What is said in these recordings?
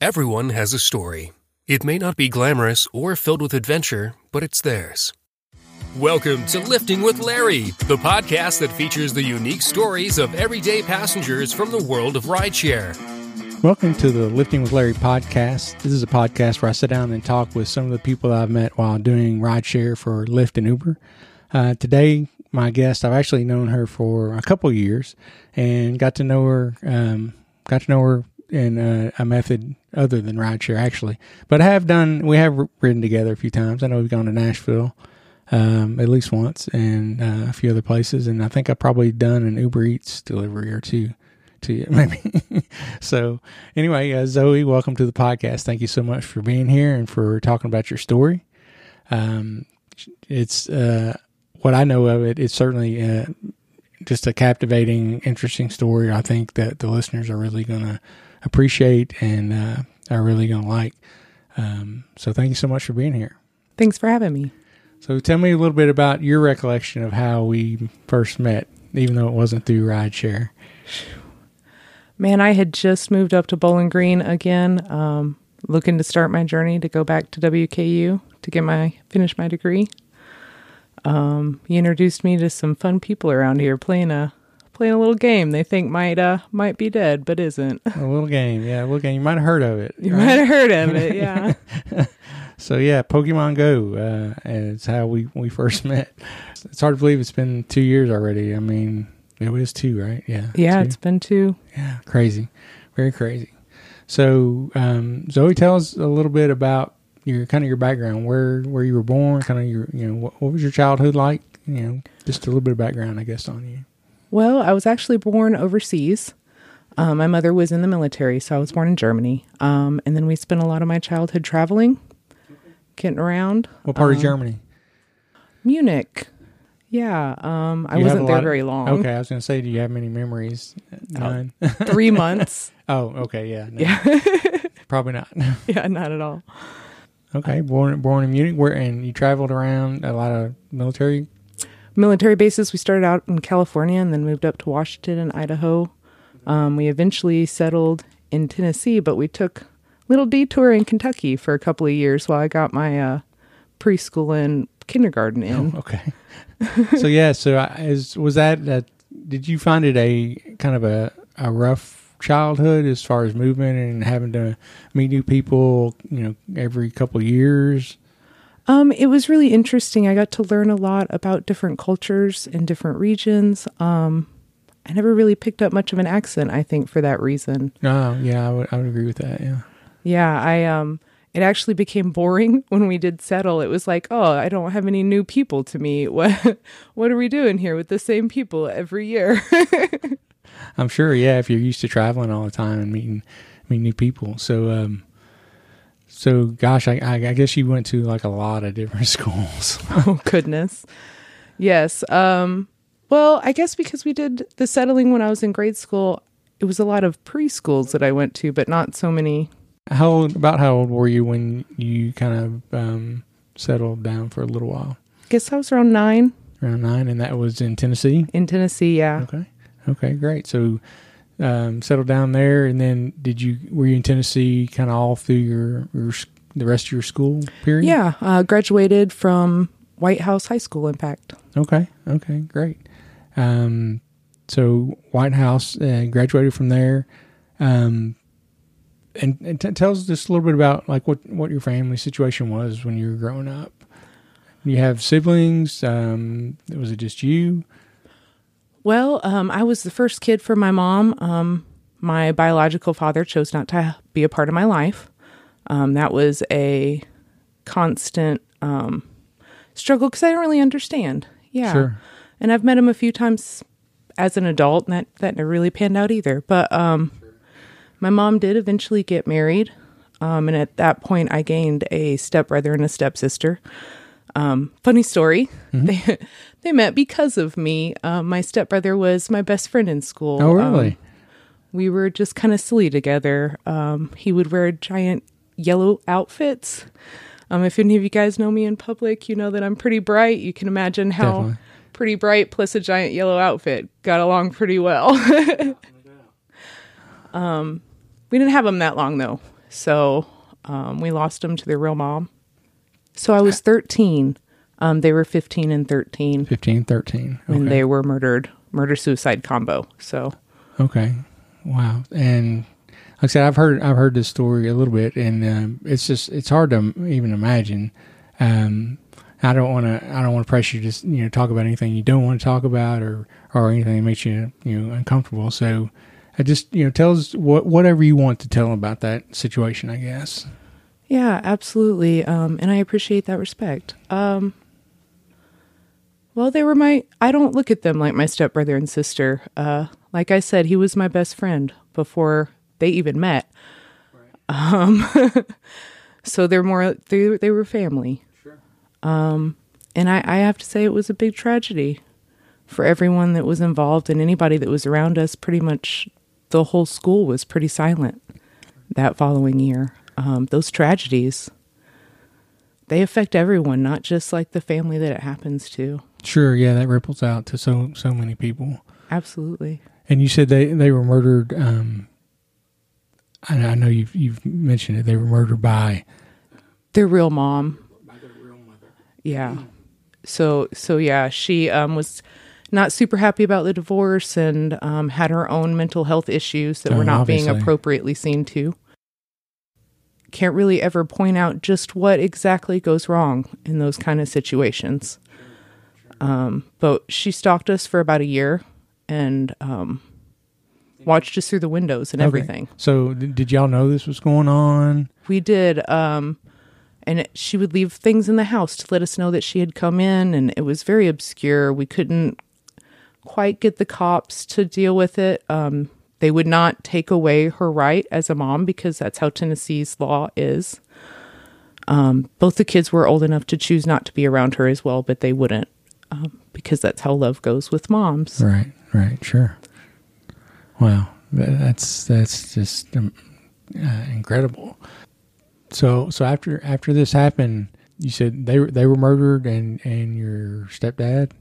Everyone has a story. It may not be glamorous or filled with adventure, but it's theirs. Welcome to Lifting with Larry, the podcast that features the unique stories of everyday passengers from the world of rideshare. Welcome to the Lifting with Larry podcast. This is a podcast where I sit down and talk with some of the people I've met while doing rideshare for Lyft and Uber. Uh, today, my guest, I've actually known her for a couple years and got to know her, um, got to know her in a, a, method other than rideshare, actually. But I have done, we have ridden together a few times. I know we've gone to Nashville um, at least once and uh, a few other places. And I think I've probably done an Uber Eats delivery or two to you, maybe. so, anyway, uh, Zoe, welcome to the podcast. Thank you so much for being here and for talking about your story. Um, it's uh, what I know of it. It's certainly uh, just a captivating, interesting story. I think that the listeners are really going to appreciate and uh, are really going to like. Um, so, thank you so much for being here. Thanks for having me. So, tell me a little bit about your recollection of how we first met, even though it wasn't through rideshare. Man, I had just moved up to Bowling Green again, um, looking to start my journey to go back to WKU to get my finish my degree. Um, he introduced me to some fun people around here playing a playing a little game they think might uh might be dead but isn't. A little game, yeah, a little game. You might have heard of it. You right? might have heard of it, yeah. so yeah, Pokemon Go uh, is how we we first met. It's hard to believe it's been two years already. I mean, it was two, right? Yeah. Yeah, two. it's been two. Yeah, crazy, very crazy. So, um, Zoe, tell us a little bit about your kind of your background, where where you were born, kind of your you know what, what was your childhood like? You know, just a little bit of background, I guess, on you. Well, I was actually born overseas. Um, my mother was in the military, so I was born in Germany. Um, and then we spent a lot of my childhood traveling, getting around. What part um, of Germany? Munich. Yeah, um, I wasn't there very long. Okay, I was going to say, do you have many memories? None. Three months. oh, okay, yeah, no. yeah, probably not. yeah, not at all. Okay, born born in Munich, where and you traveled around a lot of military military bases. We started out in California and then moved up to Washington and Idaho. Um, we eventually settled in Tennessee, but we took a little detour in Kentucky for a couple of years while I got my uh, preschool and kindergarten in. Oh, okay. so yeah, so is was that that? did you find it a kind of a, a rough childhood as far as movement and having to meet new people, you know, every couple of years? Um, it was really interesting. I got to learn a lot about different cultures in different regions. Um, I never really picked up much of an accent. I think for that reason. Oh yeah, I would I would agree with that. Yeah. Yeah, I um it actually became boring when we did settle. It was like, oh, I don't have any new people to meet. What what are we doing here with the same people every year? I'm sure, yeah, if you're used to traveling all the time and meeting meeting new people. So um so gosh, I I guess you went to like a lot of different schools. oh goodness. Yes. Um well, I guess because we did the settling when I was in grade school, it was a lot of preschools that I went to, but not so many how old, about how old were you when you kind of um, settled down for a little while? I guess I was around nine. Around nine, and that was in Tennessee. In Tennessee, yeah. Okay. Okay, great. So um, settled down there, and then did you were you in Tennessee kind of all through your, your the rest of your school period? Yeah, uh, graduated from White House High School Impact. Okay. Okay, great. Um, so White House uh, graduated from there. Um, and, and t- tell us just a little bit about like what what your family situation was when you were growing up. You have siblings? Um, was it just you? Well, um, I was the first kid for my mom. Um, my biological father chose not to be a part of my life. Um, that was a constant um, struggle because I didn't really understand. Yeah, sure. and I've met him a few times as an adult, and that that never really panned out either. But um, my mom did eventually get married. Um, and at that point, I gained a stepbrother and a stepsister. Um, funny story. Mm-hmm. They, they met because of me. Um, my stepbrother was my best friend in school. Oh, really? Um, we were just kind of silly together. Um, he would wear giant yellow outfits. Um, if any of you guys know me in public, you know that I'm pretty bright. You can imagine how Definitely. pretty bright plus a giant yellow outfit got along pretty well. um, we didn't have him that long though. So um, we lost them to their real mom. So I was 13. Um, they were 15 and 13 15, 13. when Okay. they were murdered, murder suicide combo. So Okay. Wow. And like I said, I've heard I've heard this story a little bit, and um, it's just it's hard to even imagine. Um, I don't want to I don't want to pressure you to just, you know talk about anything you don't want to talk about or or anything that makes you you know uncomfortable. So I just you know tell us what whatever you want to tell about that situation. I guess. Yeah, absolutely. Um, and I appreciate that respect. Um, well, they were my, I don't look at them like my stepbrother and sister. Uh, like I said, he was my best friend before they even met. Um, so they're more, they, they were family. Um, and I, I have to say it was a big tragedy for everyone that was involved and anybody that was around us. Pretty much the whole school was pretty silent that following year. Um, those tragedies, they affect everyone, not just like the family that it happens to. Sure. Yeah, that ripples out to so so many people. Absolutely. And you said they they were murdered. Um, I, I know you've you've mentioned it. They were murdered by Their real mom. By their real mother. Yeah. So so yeah, she um was not super happy about the divorce and um, had her own mental health issues that Oh, were not being appropriately seen to. Can't really ever point out just what exactly goes wrong in those kind of situations. Um, but she stalked us for about a year and um, watched us through the windows and Okay. everything. So did y'all know this was going on? we did um and it, she would leave things in the house to let us know that she had come in and it was very obscure we couldn't quite get the cops to deal with it um they would not take away her right as a mom because that's how Tennessee's law is um both the kids were old enough to choose not to be around her as well but they wouldn't um, because that's how love goes with moms Right, right, sure. Wow, that's that's just um, uh, incredible. So so after after this happened, you said they were they were murdered, and and your stepdad,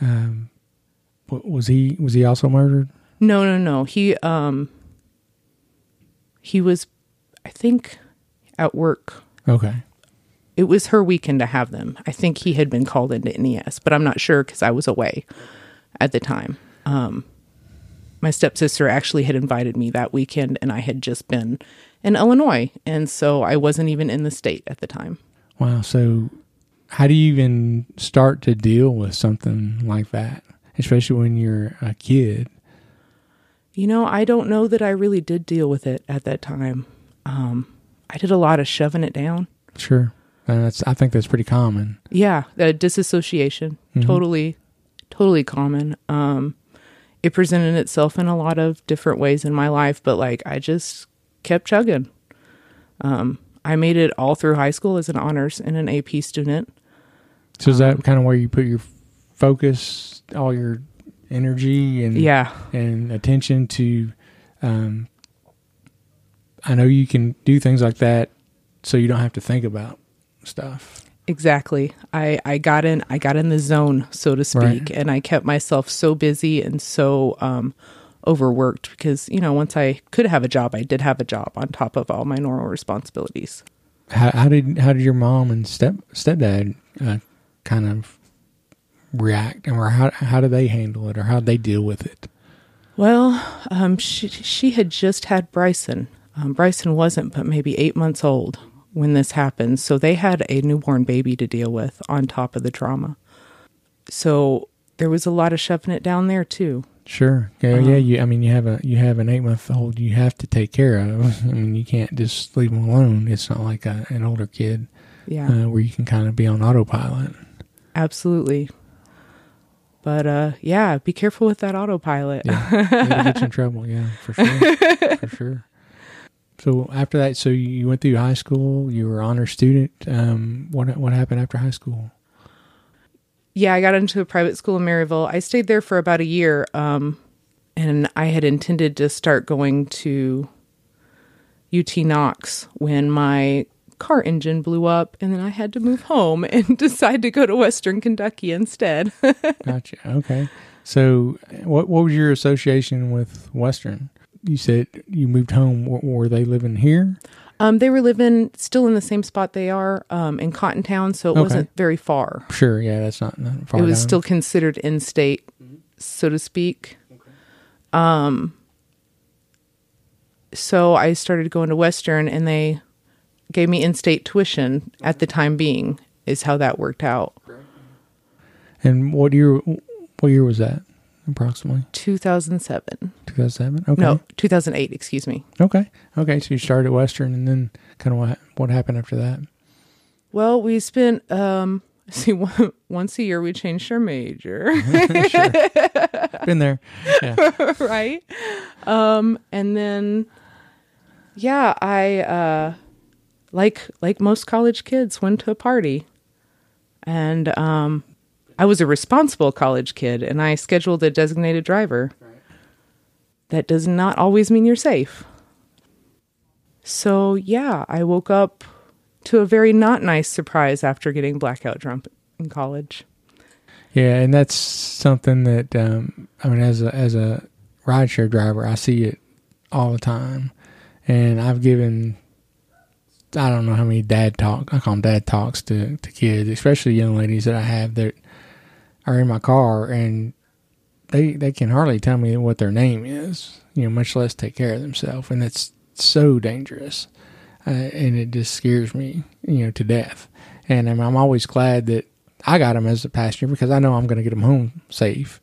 um, wa- was he was he also murdered? No, no, no. He um he was I think at work. Okay, It was her weekend to have them. I think he had been called into NES, but I'm not sure cuz I was away at the time. Um my stepsister actually had invited me that weekend and I had just been in Illinois and so I wasn't even in the state at the time. wow. So how do you even start to deal with something like that, especially when you're a kid? You know, I don't know that I really did deal with it at that time. Um I did a lot of shoving it down. Sure, and that's I think that's pretty common. Yeah, the disassociation, totally, totally common. Um, it presented itself in a lot of different ways in my life, but like I just kept chugging. Um, I made it all through high school as an honors and an AP student. So is Um, that kind of where you put your focus, all your energy and Yeah, and attention to? Um, I know you can do things like that, so you don't have to think about stuff. exactly. I I got in I got in the zone, so to speak, Right. and I kept myself so busy and so um, overworked because you know once I could have a job, I did have a job on top of all my normal responsibilities. How, how did how did your mom and step stepdad uh, kind of react, or how how did they handle it, or how did they deal with it? Well, um, she she had just had Bryson. Um, Bryson wasn't, but maybe eight months old when this happened. So they had a newborn baby to deal with on top of the trauma. So there was a lot of shoving it down there too. Sure. Yeah, Uh-huh. yeah. You, I mean, you have a you have an eight month old you have to take care of. I mean, you can't just leave them alone. It's not like a, an older kid Yeah, uh, where you can kind of be on autopilot. absolutely. But uh, yeah, be careful with that autopilot. Yeah, it'll get you in trouble. Yeah, for sure, for sure. So after that, so you went through high school. You were honor student. Um, what what happened after high school? yeah, I got into a private school in Maryville. I stayed there for about a year, um, and I had intended to start going to UT Knox when my car engine blew up, and then I had to move home and decide to go to Western Kentucky instead. Gotcha. Okay. So what what was your association with Western? You said you moved home. W- Were they living here? Um, they were living still in the same spot they are um, in Cottontown, so it Okay. wasn't very far. Sure, yeah, that's not, not far it was down. still considered in state, so to speak. Okay. Um, so I started going to Western, and they gave me in-state tuition at the time being. Is how that worked out. And what year? What year was that? Approximately 2007. 2007. Okay. No, 2008. Excuse me. Okay. Okay. So you started at Western, and then kind of what what happened after that? Well, we spent um, see one, once a year we changed our major. Been there. Yeah. right? Um, and then, yeah, I uh, like like most college kids went to a party, and um, I was a responsible college kid, and I scheduled a designated driver. That does not always mean you're safe. So yeah, I woke up to a very not nice surprise after getting blackout drunk in college. Yeah, and that's something that um, I mean, as a as a rideshare driver, I see it all the time, and I've given I don't know how many dad talk I call them dad talks to to kids, especially young ladies that I have that are in my car, and they they can hardly tell me what their name is, you know, much less take care of themselves, and it's so dangerous, uh, and it just scares me, you know, to death. And I'm, I'm always glad that I got them as a passenger because I know I'm going to get them home safe.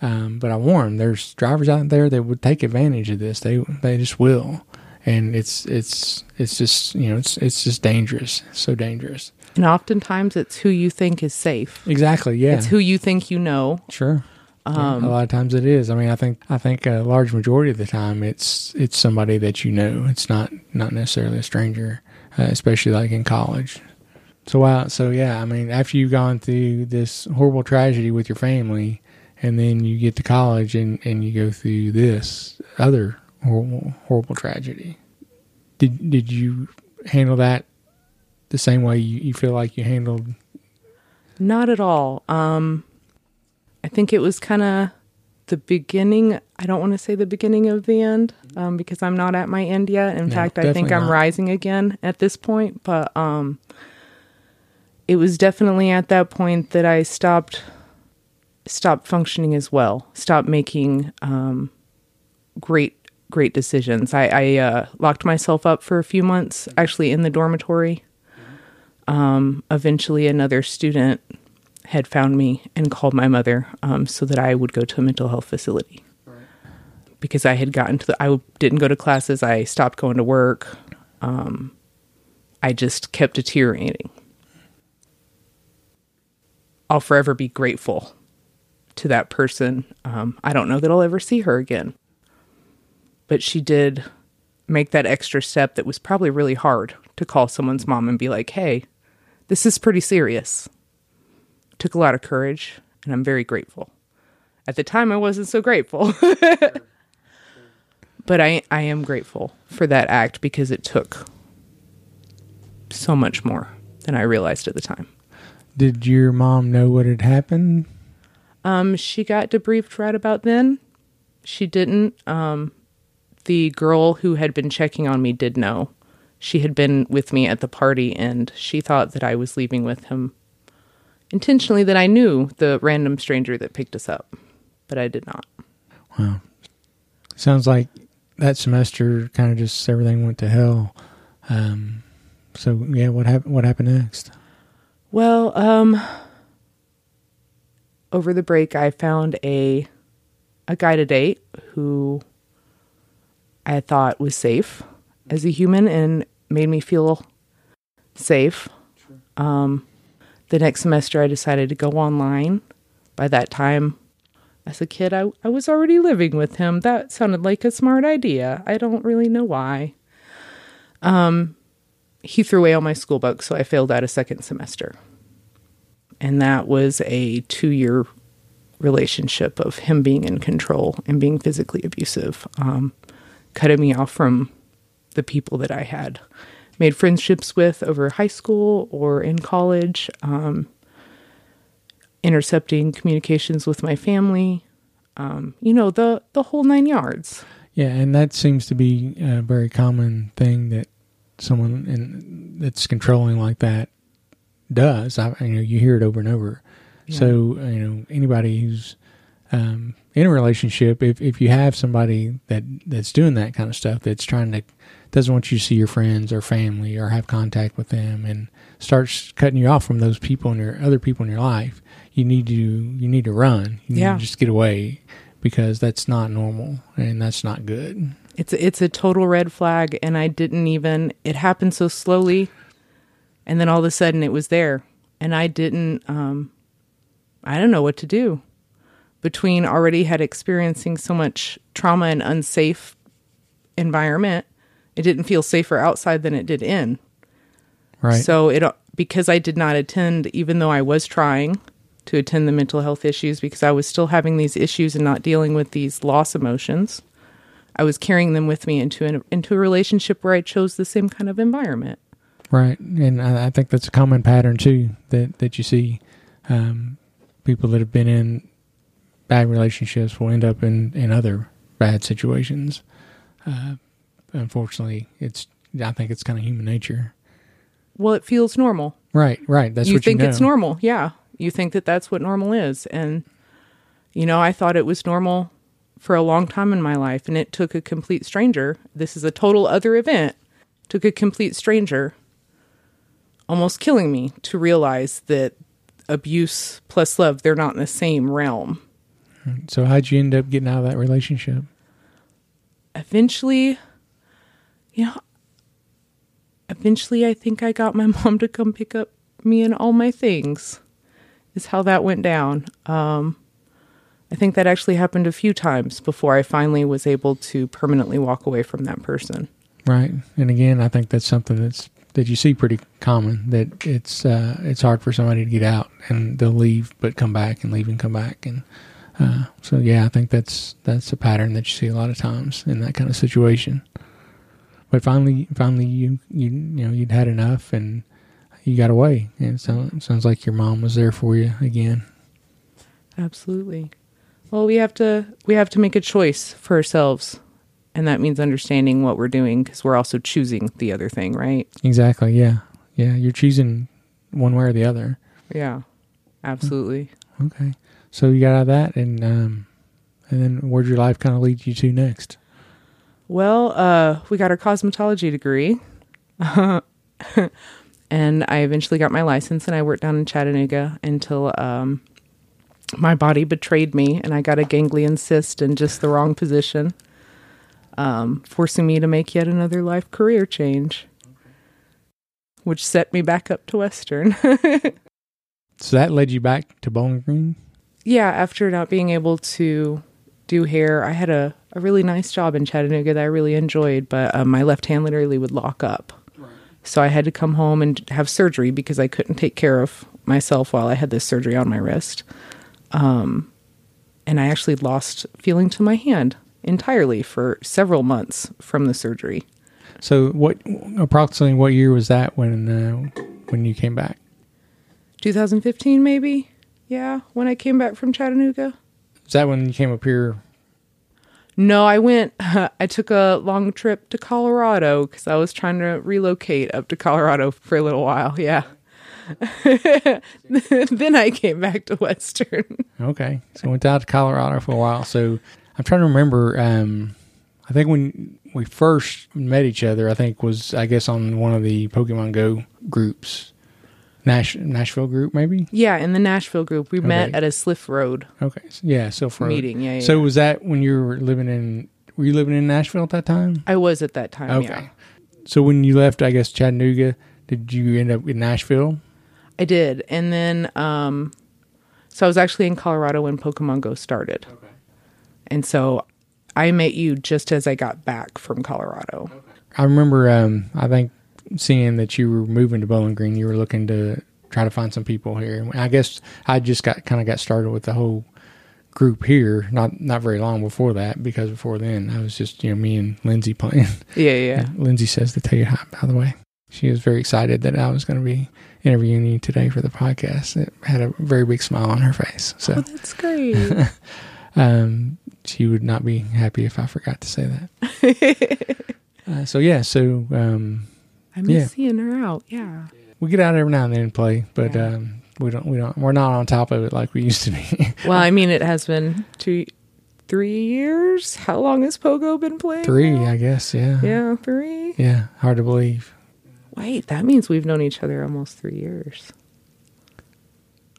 Um, but I warn, there's drivers out there that would take advantage of this. They they just will, and it's it's it's just you know it's it's just dangerous, so dangerous. And oftentimes it's who you think is safe. Exactly. Yeah. It's who you think you know. Sure. Yeah, a lot of times it is. I mean, I think I think a large majority of the time it's it's somebody that you know. It's not not necessarily a stranger, uh, especially like in college. So wow. So yeah, I mean, after you've gone through this horrible tragedy with your family, and then you get to college and and you go through this other horrible horrible tragedy. Did did you handle that the same way you, you feel like you handled? Not at all. Um, I think it was kind of the beginning. I don't want to say the beginning of the end um, because I'm not at my end yet. In No, fact, I think I'm not. rising again at this point. But um, it was definitely at that point that I stopped stopped functioning as well. Stopped making um, great great decisions. I, I uh, locked myself up for a few months, actually in the dormitory. Um, eventually, another student had found me and called my mother um, so that I would go to a mental health facility. Because I had gotten to the, I didn't go to classes. I stopped going to work. Um, I just kept deteriorating. I'll forever be grateful to that person. Um, I don't know that I'll ever see her again. But she did make that extra step that was probably really hard to call someone's mom and be like, hey, this is pretty serious. Took a lot of courage, and I'm very grateful. At the time, I wasn't so grateful. but I, I am grateful for that act because it took so much more than I realized at the time. Did your mom know what had happened? Um, she got debriefed right about then. She didn't. Um, the girl who had been checking on me did know. She had been with me at the party and she thought that I was leaving with him intentionally, that I knew the random stranger that picked us up, but I did not. Wow. Sounds like that semester kind of just everything went to hell. Um, so yeah, what happened? What happened next? Well, um, over the break, I found a a guy to date who I thought was safe as a human and made me feel safe. Um, the next semester, I decided to go online. By that time, as a kid, I, I was already living with him. That sounded like a smart idea. I don't really know why. Um, he threw away all my school books, so I failed out a second semester. And that was a two year relationship of him being in control and being physically abusive, um, cutting me off from the people that I had made friendships with over high school or in college, um, intercepting communications with my family, um, you know, the, the whole nine yards. Yeah, and that seems to be a very common thing that someone in, that's controlling like that does. I, you know, you hear it over and over. Yeah. So you know, anybody who's um, in a relationship, if if you have somebody that that's doing that kind of stuff, that's trying to doesn't want you to see your friends or family or have contact with them, and starts cutting you off from those people and your other people in your life, you need to you need to run. You need Yeah. to just get away because that's not normal and that's not good. It's it's a total red flag, and I didn't even. It happened so slowly, and then all of a sudden it was there, and I didn't. Um, I don't know what to do. Between already had experiencing so much trauma and unsafe environment, it didn't feel safer outside than it did in. Right. So it because I did not attend, even though I was trying to attend the mental health issues, because I was still having these issues and not dealing with these loss emotions. I was carrying them with me into an, into a relationship where I chose the same kind of environment. Right, and I, I think that's a common pattern too that that you see. Um, people that have been in bad relationships will end up in in other bad situations. Uh, unfortunately, it's I think it's kind of human nature. Well, it feels normal. Right, right. That's you what think you know. it's normal, yeah. You think that that's what normal is, and you know, I thought it was normal for a long time in my life, and it took a complete stranger. This is a total other event. Took a complete stranger, almost killing me, to realize that abuse plus love they're not in the same realm. So how'd you end up getting out of that relationship? eventually, you know, eventually I think I got my mom to come pick up me and all my things. Is how that went down. Um, I think that actually happened a few times before I finally was able to permanently walk away from that person. Right, and again, I think that's something that's that you see pretty common. That it's uh, it's hard for somebody to get out, and they'll leave but come back and leave and come back, and uh, so yeah, I think that's that's a pattern that you see a lot of times in that kind of situation. But finally, finally, you you you know you'd had enough, and you got away. And sounds, it sounds like your mom was there for you again. Absolutely. Well, we have to we have to make a choice for ourselves, and that means understanding what we're doing because we're also choosing the other thing, right? Exactly. Yeah. Yeah. You're choosing one way or the other. Yeah, absolutely. Okay. So you got out of that, and um, and then where'd your life kind of lead you to next? Well, uh, we got our cosmetology degree. and I eventually got my license and I worked down in Chattanooga until um, my body betrayed me and I got a ganglion cyst in just the wrong position, um, forcing me to make yet another life career change, which set me back up to Western. So that led you back to Bowling Green. Yeah, after not being able to do hair, I had a, a really nice job in Chattanooga that I really enjoyed, but um, my left hand literally would lock up. So I had to come home and have surgery because I couldn't take care of myself while I had this surgery on my wrist. Um, and I actually lost feeling to my hand entirely for several months from the surgery. So what approximately what year was that when uh, when you came back? 2015, maybe? Yeah, when I came back from Chattanooga. Is that when you came up here? No, I went, I took a long trip to Colorado because I was trying to relocate up to Colorado for a little while. Yeah. then I came back to Western. Okay, so went out to Colorado for a while. So I'm trying to remember. Um, I think when we first met each other, I think was I guess on one of the Pokemon Go groups, Nash Nashville group maybe. Yeah, in the Nashville group, we met at a Silph Road Okay, yeah, Silph Road meeting. Yeah, yeah. So was that when you were living in? Were you living in Nashville at that time? I was at that time. Okay. Yeah. So when you left, I guess Chattanooga, did you end up in Nashville? I did. And then, um, so I was actually in Colorado when Pokemon Go started. Okay. and so I met you just as I got back from Colorado. I remember, um, I think seeing that you were moving to Bowling Green, you were looking to try to find some people here. I guess I just got kind of got started with the whole group here. Not not very long before that, because before then I was just you know me and Lindsay playing. Yeah, yeah. Lindsay says to tell you hi, by the way. She was very excited that I was going to be interviewing you today for the podcast. It had a very big smile on her face. So. Oh, that's great. Um, she would not be happy if I forgot to say that. uh, so yeah, so um, I miss Yeah. seeing her out. Yeah. We get out every now and then and play, but Yeah. um, we don't. We don't. We're not on top of it like we used to be. Well, I mean, it has been two, three years. How long has Pogo been playing? Three, now? I guess. Yeah. Yeah, three. Yeah. Hard to believe. Wait, that means we've known each other almost three years.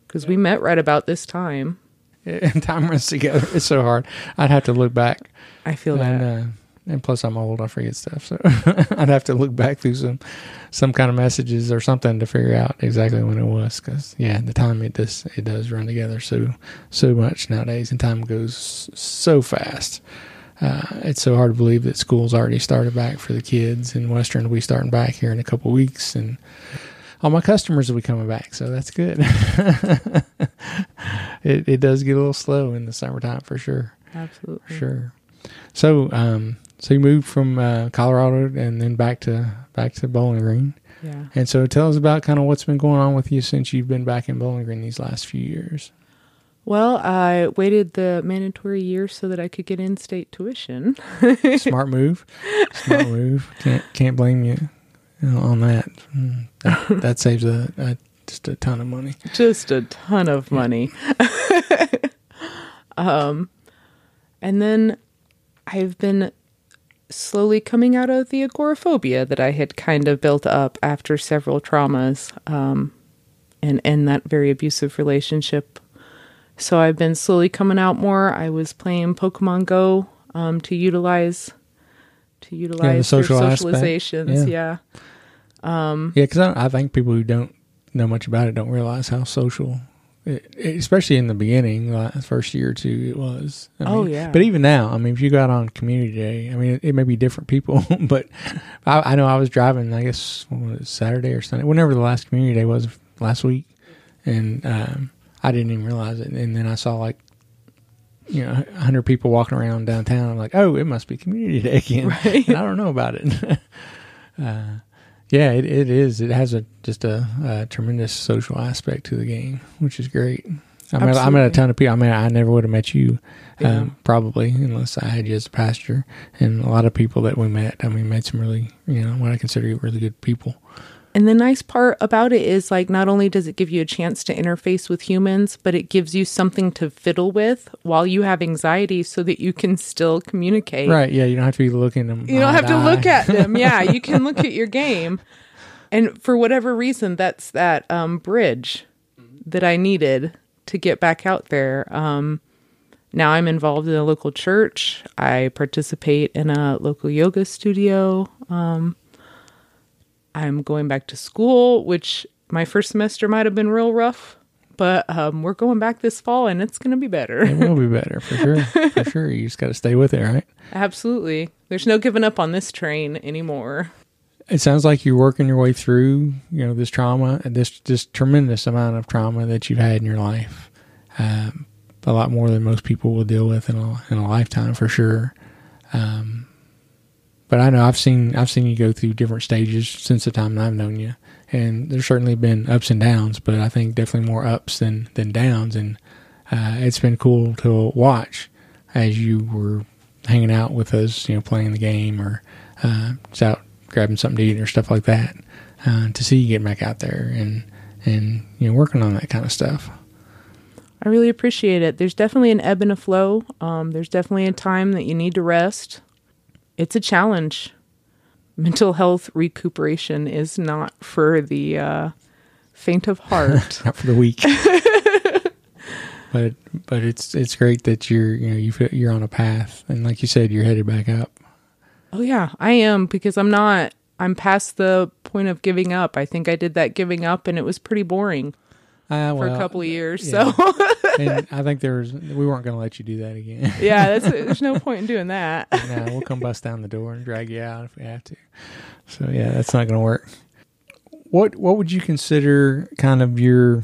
Because we met right about this time. And time runs together. It's so hard. I'd have to look back. I feel and that. uh, and plus I'm old, I forget stuff. So I'd have to look back through some some kind of messages or something to figure out exactly when it was. Because yeah, the time it does it does run together so so much nowadays, and time goes so fast. Uh, it's so hard to believe that school's already started back for the kids in Western. We starting back here in a couple weeks, and all my customers will be coming back, so that's good. it it does get a little slow in the summertime for sure. Absolutely. Sure. So, um, so you moved from uh, Colorado and then back to back to Bowling Green, Yeah. and so tell us about kind of what's been going on with you since you've been back in Bowling Green these last few years. Well, I waited the mandatory year so that I could get in-state tuition. Smart move. Smart move. Can't can't blame you on that. That, that saves a, a just a ton of money. Just a ton of money. um, and then I've been slowly coming out of the agoraphobia that I had kind of built up after several traumas um, and in that very abusive relationship. So I've been slowly coming out more. I was playing Pokemon Go um, to utilize to utilize their social socializations. Yeah. Yeah. Yeah, because I, I think people who don't know much about it don't realize how social, it, especially in the beginning, like the first year or two, it was. I Oh, mean, yeah. But even now, I mean, if you go out on Community Day, I mean, it, it may be different people, but I, I know I was driving. I guess what was it, Saturday or Sunday, whenever the last Community Day was last week, and um, I didn't even realize it. And then I saw like. You know, hundred people walking around downtown. I'm like, oh, it must be Community Day again. Right. And I don't know about it. uh, yeah, it, it is. It has a just a, a tremendous social aspect to the game, which is great. I met, I met a ton of people. I mean, I never would have met you, Yeah. um, probably, unless I had you as a pastor. And a lot of people that we met, I mean, met some really, you know, what I consider really good people. And the nice part about it is like not only does it give you a chance to interface with humans, but it gives you something to fiddle with while you have anxiety so that you can still communicate. Right? Yeah, you don't have to be looking at them. You don't have to look at them. Yeah, you can look at your game. And for whatever reason, that's that um, bridge that I needed to get back out there. Um, now I'm involved in a local church. I participate in a local yoga studio. Um, I'm going back to school, which my first semester might have been real rough, but um, we're going back this fall and it's going to be better. It will be better for sure. For sure, you just got to stay with it, right? Absolutely. There's no giving up on this train anymore. It sounds like you're working your way through, you know, this trauma, this this tremendous amount of trauma that you've had in your life. Um, a lot more than most people will deal with in a in a lifetime, for sure. Um, but I know I've seen I've seen you go through different stages since the time that I've known you, and there's certainly been ups and downs, but I think definitely more ups than than downs, and uh, it's been cool to watch as you were hanging out with us, you know, playing the game or uh, just out grabbing something to eat or stuff like that. Uh, to see you get back out there and and you know working on that kind of stuff. I really appreciate it. There's definitely an ebb and a flow. Um, there's definitely a time that you need to rest. It's a challenge. Mental health recuperation is not for the uh, faint of heart. not for the weak. but but it's it's great that you're you know you feel you're on a path and like you said you're headed back up. oh yeah, I am because I'm not. I'm past the point of giving up. I think I did that giving up, and it was pretty boring Uh, for a couple of years. yeah. So and I think there was we weren't going to let you do that again. yeah, that's, there's no point in doing that. no, we'll come bust down the door and drag you out if we have to. So yeah, that's not going to work. What what would you consider kind of your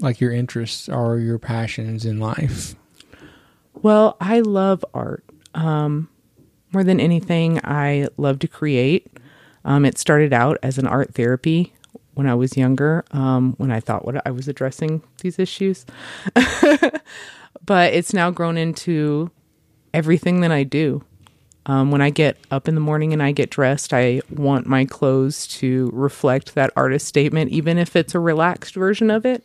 like your interests or your passions in life? Well, I love art. Um, more than anything, I love to create. Um, it started out as an art therapy when I was younger, um, when I thought what I was addressing these issues. but it's now grown into everything that I do. Um, when I get up in the morning and I get dressed, I want my clothes to reflect that artist statement, even if it's a relaxed version of it.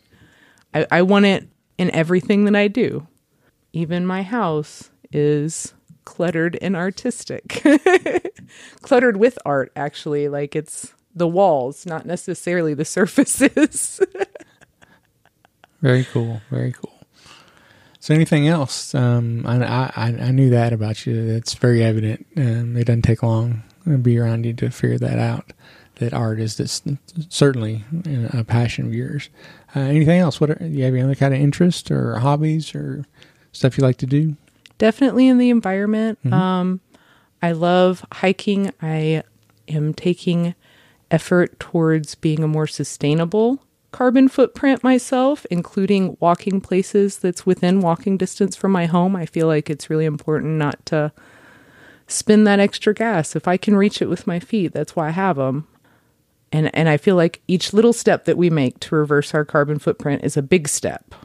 I, I want it in everything that I do. Even my house is cluttered and artistic. cluttered with art, actually. Like it's the walls, not necessarily the surfaces. very cool. Very cool. So, anything else? Um, I, I I knew that about you. It's very evident. Um, it doesn't take long to be around you to figure that out. That art is this certainly a passion of yours. Uh, anything else? What are, do you have any other kind of interest or hobbies or stuff you like to do? Definitely in the environment. Mm-hmm. Um, I love hiking. I am taking effort towards being a more sustainable carbon footprint myself, including walking places that's within walking distance from my home. I feel like it's really important not to spin that extra gas. If I can reach it with my feet, that's why I have them. And and I feel like each little step that we make to reverse our carbon footprint is a big step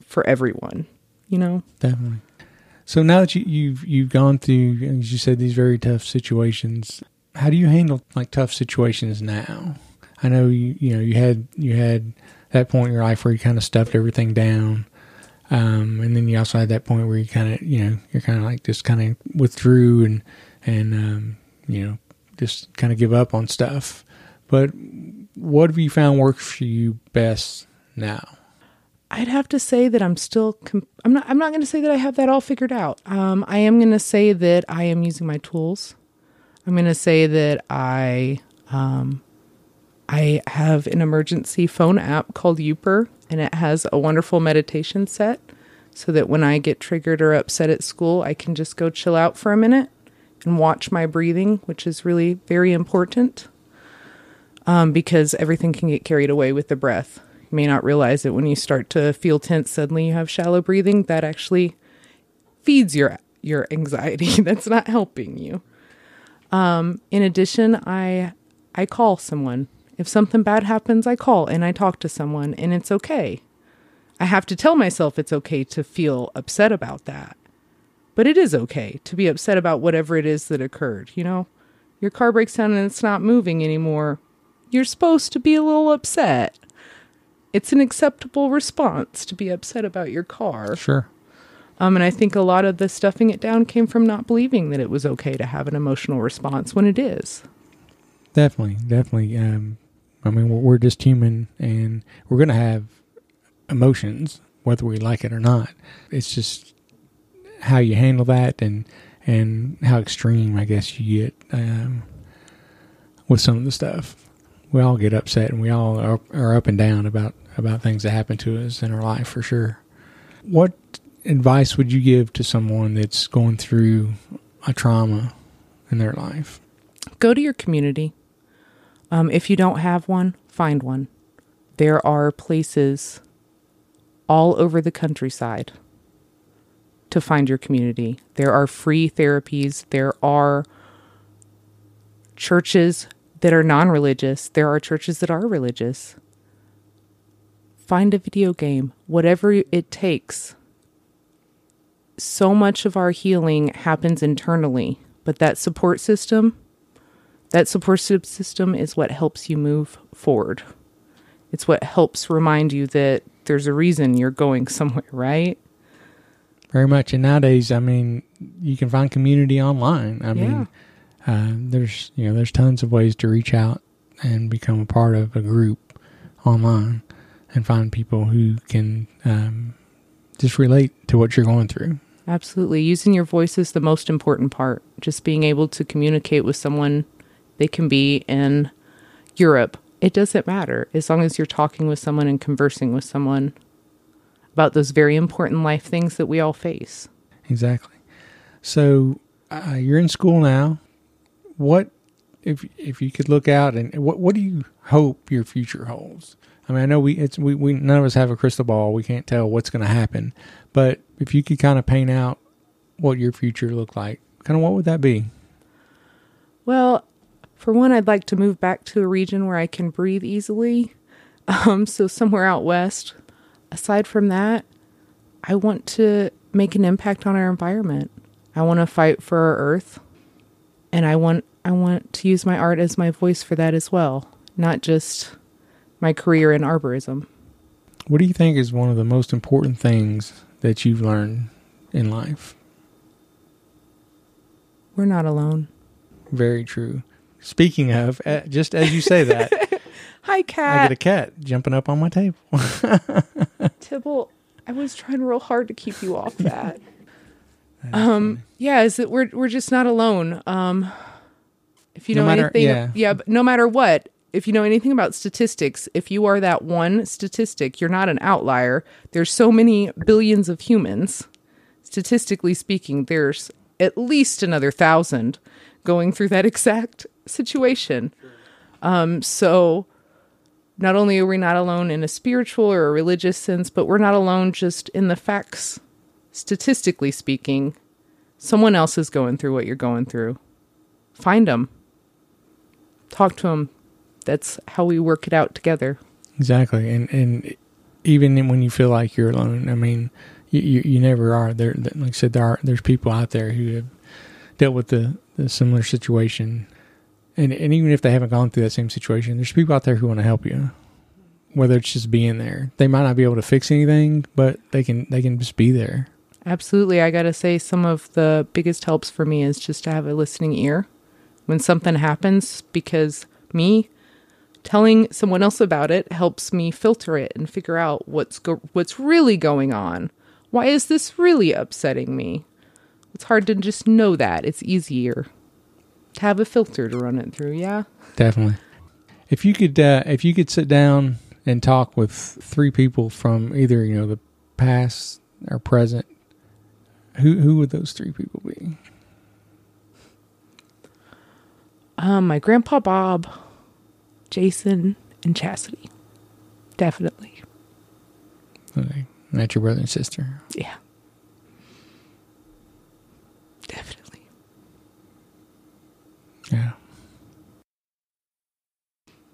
for everyone, you know? Definitely. So now that you, you've you've gone through, as you said, these very tough situations, how do you handle like tough situations now? I know you you know you had you had that point in your life where you kind of stuffed everything down, um, and then you also had that point where you kind of you know you're kind of like just kind of withdrew and and um, you know just kind of give up on stuff. But what have you found works for you best now? I'd have to say that I'm still. Comp- I'm not. I'm not going to say that I have that all figured out. Um, I am going to say that I am using my tools. I'm going to say that I um, I have an emergency phone app called Youper, and it has a wonderful meditation set so that when I get triggered or upset at school, I can just go chill out for a minute and watch my breathing, which is really very important um, because everything can get carried away with the breath. You may not realize it when you start to feel tense. Suddenly, you have shallow breathing that actually feeds your your anxiety. That's not helping you. Um, in addition, I I call someone if something bad happens, I call and I talk to someone, and it's okay. I have to tell myself it's okay to feel upset about that. But it is okay to be upset about whatever it is that occurred. You know, your car breaks down and it's not moving anymore. You're supposed to be a little upset. It's an acceptable response to be upset about your car. Sure. Um, and I think a lot of the stuffing it down came from not believing that it was okay to have an emotional response when it is. Definitely, definitely. Um, I mean, we're, we're just human and we're going to have emotions, whether we like it or not. It's just how you handle that and, and how extreme, I guess, you get um, with some of the stuff. We all get upset and we all are, are up and down about, about things that happen to us in our life for sure. What advice would you give to someone that's going through a trauma in their life? Go to your community. Um, if you don't have one, find one. There are places all over the countryside to find your community. There are free therapies. There are churches that are non religious. There are churches that are religious. Find a video game, whatever it takes. So much of our healing happens internally, but that support system that support system is what helps you move forward. It's what helps remind you that there's a reason you're going somewhere, right? Very much. And nowadays, I mean, you can find community online. I yeah. mean, uh, there's you know there's tons of ways to reach out and become a part of a group online and find people who can um, just relate to what you're going through. Absolutely. Using your voice is the most important part. Just being able to communicate with someone they can be in Europe. It doesn't matter as long as you're talking with someone and conversing with someone about those very important life things that we all face. Exactly. So uh, you're in school now. What if if you could look out and what what do you hope your future holds? I mean, I know we it's we, we none of us have a crystal ball. We can't tell what's going to happen. But if you could kind of paint out what your future looked like, kind of what would that be? Well, for one, I'd like to move back to a region where I can breathe easily. Um, so somewhere out west. Aside from that, I want to make an impact on our environment. I want to fight for our earth, and I want I want to use my art as my voice for that as well, not just my career in arborism. What do you think is one of the most important things that you've learned in life? We're not alone. Very true. Speaking of, uh, just as you say that, Hi, cat. I get a cat jumping up on my table. Tibble, I was trying real hard to keep you off that. um, yeah, is that we're we're just not alone. Um, if you No know matter- anything, yeah. yeah, but no matter what, if you know anything about statistics, if you are that one statistic, you're not an outlier. There's so many billions of humans. Statistically speaking, there's at least another thousand going through that exact situation. Um, so not only are we not alone in a spiritual or a religious sense, but we're not alone just in the facts. Statistically speaking, someone else is going through what you're going through. Find them, talk to them. That's how we work it out together. Exactly, and and even when you feel like you're alone, I mean, you you, you never are. There, like I said, there are there's people out there who have dealt with the, the similar situation, and and even if they haven't gone through that same situation, there's people out there who want to help you. Whether it's just being there, they might not be able to fix anything, but they can they can just be there. Absolutely. I got to say, some of the biggest helps for me is just to have a listening ear when something happens, because me telling someone else about it helps me filter it and figure out what's go- what's really going on. Why is this really upsetting me? It's hard to just know that. It's easier to have a filter to run it through. Yeah. Definitely. If you could, uh, if you could sit down and talk with three people from either you know the past or present, who who would those three people be? Um, my grandpa Bob, Jason, and Chastity. Definitely. Okay, that's your brother and sister. Yeah. Definitely. Yeah.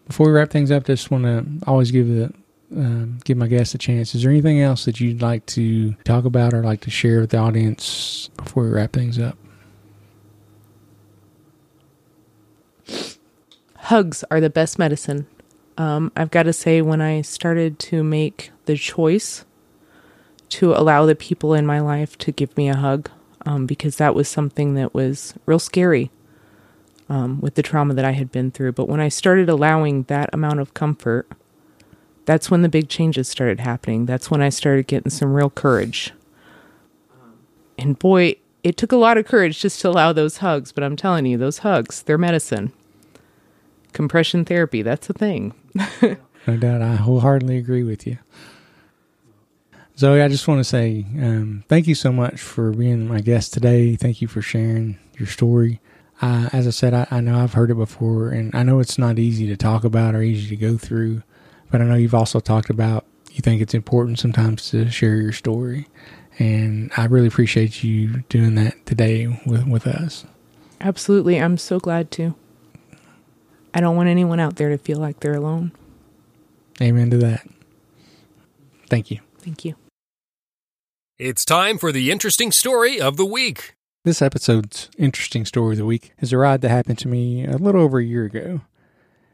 Before we wrap things up, just want to always give the um, give my guests a chance. Is there anything else that you'd like to talk about or like to share with the audience before we wrap things up? Hugs are the best medicine. Um, I've got to say, when I started to make the choice to allow the people in my life to give me a hug, um, because that was something that was real scary um, with the trauma that I had been through. But when I started allowing that amount of comfort, that's when the big changes started happening. That's when I started getting some real courage. And boy, it took a lot of courage just to allow those hugs, but I'm telling you, those hugs, they're medicine. Compression therapy, that's a thing. No doubt. I wholeheartedly agree with you. Zoe, I just want to say um, thank you so much for being my guest today. Thank you for sharing your story. Uh, as I said, I, I know I've heard it before, and I know it's not easy to talk about or easy to go through, but I know you've also talked about you think it's important sometimes to share your story. And I really appreciate you doing that today with, with us. Absolutely. I'm so glad to. I don't want anyone out there to feel like they're alone. Amen to that. Thank you. Thank you. It's time for the interesting story of the week. This episode's interesting story of the week is a ride that happened to me a little over a year ago.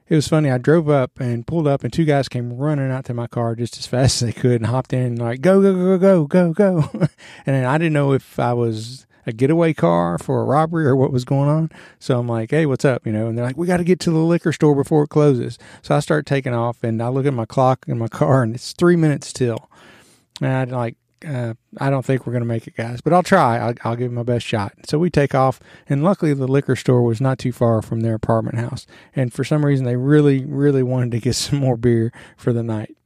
It was funny. I drove up and pulled up, and two guys came running out to my car just as fast as they could and hopped in, like, go, go, go, go, go, go. and then I didn't know if I was a getaway car for a robbery or what was going on. So I'm like, hey, what's up? You know, and they're like, we got to get to the liquor store before it closes. So I start taking off, and I look at my clock in my car, and it's three minutes till. And I like, uh, I don't think we're going to make it, guys, but I'll try. I'll, I'll give it my best shot. So we take off, and luckily the liquor store was not too far from their apartment house. And for some reason, they really, really wanted to get some more beer for the night.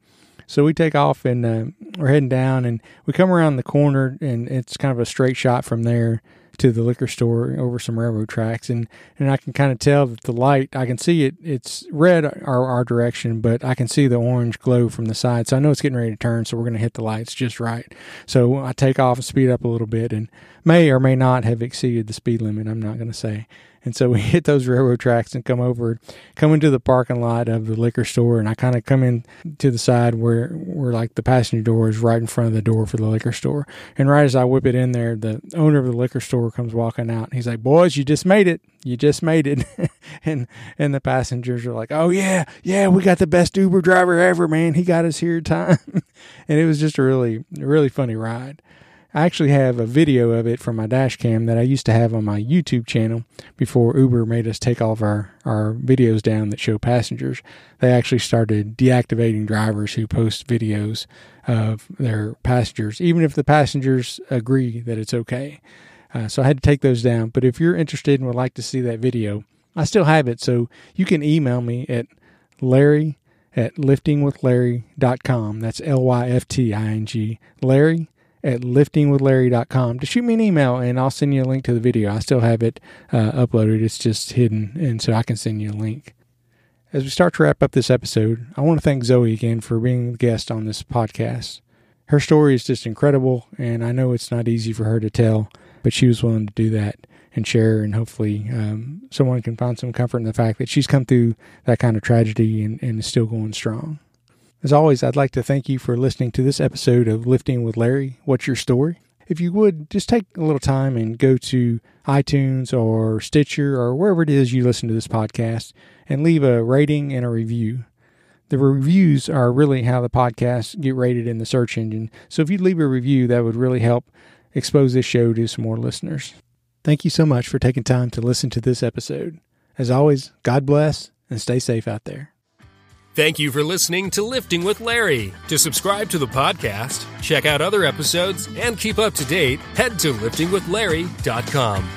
So we take off, and uh, we're heading down, and we come around the corner, and it's kind of a straight shot from there to the liquor store over some railroad tracks. And and I can kind of tell that the light I can see it it's red our, our direction but I can see the orange glow from the side. So I know it's getting ready to turn so we're going to hit the lights just right. So I take off and speed up a little bit and may or may not have exceeded the speed limit I'm not going to say And so we hit those railroad tracks and come over, come into the parking lot of the liquor store. And I kind of come in to the side where, where like the passenger door is right in front of the door for the liquor store. And right as I whip it in there, the owner of the liquor store comes walking out. And He's like, boys, you just made it. You just made it. and, and the passengers are like, oh yeah, yeah, we got the best Uber driver ever, man. He got us here in time. and it was just a really, really funny ride. I actually have a video of it from my dash cam that I used to have on my YouTube channel before Uber made us take all of our, our videos down that show passengers. They actually started deactivating drivers who post videos of their passengers, even if the passengers agree that it's okay. Uh, so I had to take those down. But if you're interested and would like to see that video, I still have it. So you can email me at Larry at lyftingwithlarry.com. That's L Y F T I N G. Larry at lyftingwithlarry.com to shoot me an email and I'll send you a link to the video. I still have it uh, uploaded, it's just hidden, and so I can send you a link. As we start to wrap up this episode, I want to thank Zoe again for being the guest on this podcast. Her story is just incredible, and I know it's not easy for her to tell, but she was willing to do that and share, and hopefully um, someone can find some comfort in the fact that she's come through that kind of tragedy and, and is still going strong. As always, I'd like to thank you for listening to this episode of Lyfting with Larry. What's your story? If you would, just take a little time and go to iTunes or Stitcher or wherever it is you listen to this podcast and leave a rating and a review. The reviews are really how the podcasts get rated in the search engine. So if you'd leave a review, that would really help expose this show to some more listeners. Thank you so much for taking time to listen to this episode. As always, God bless and stay safe out there. Thank you for listening to Lyfting with Larry. To subscribe to the podcast, check out other episodes, and keep up to date, head to lyftingwithlarry.com.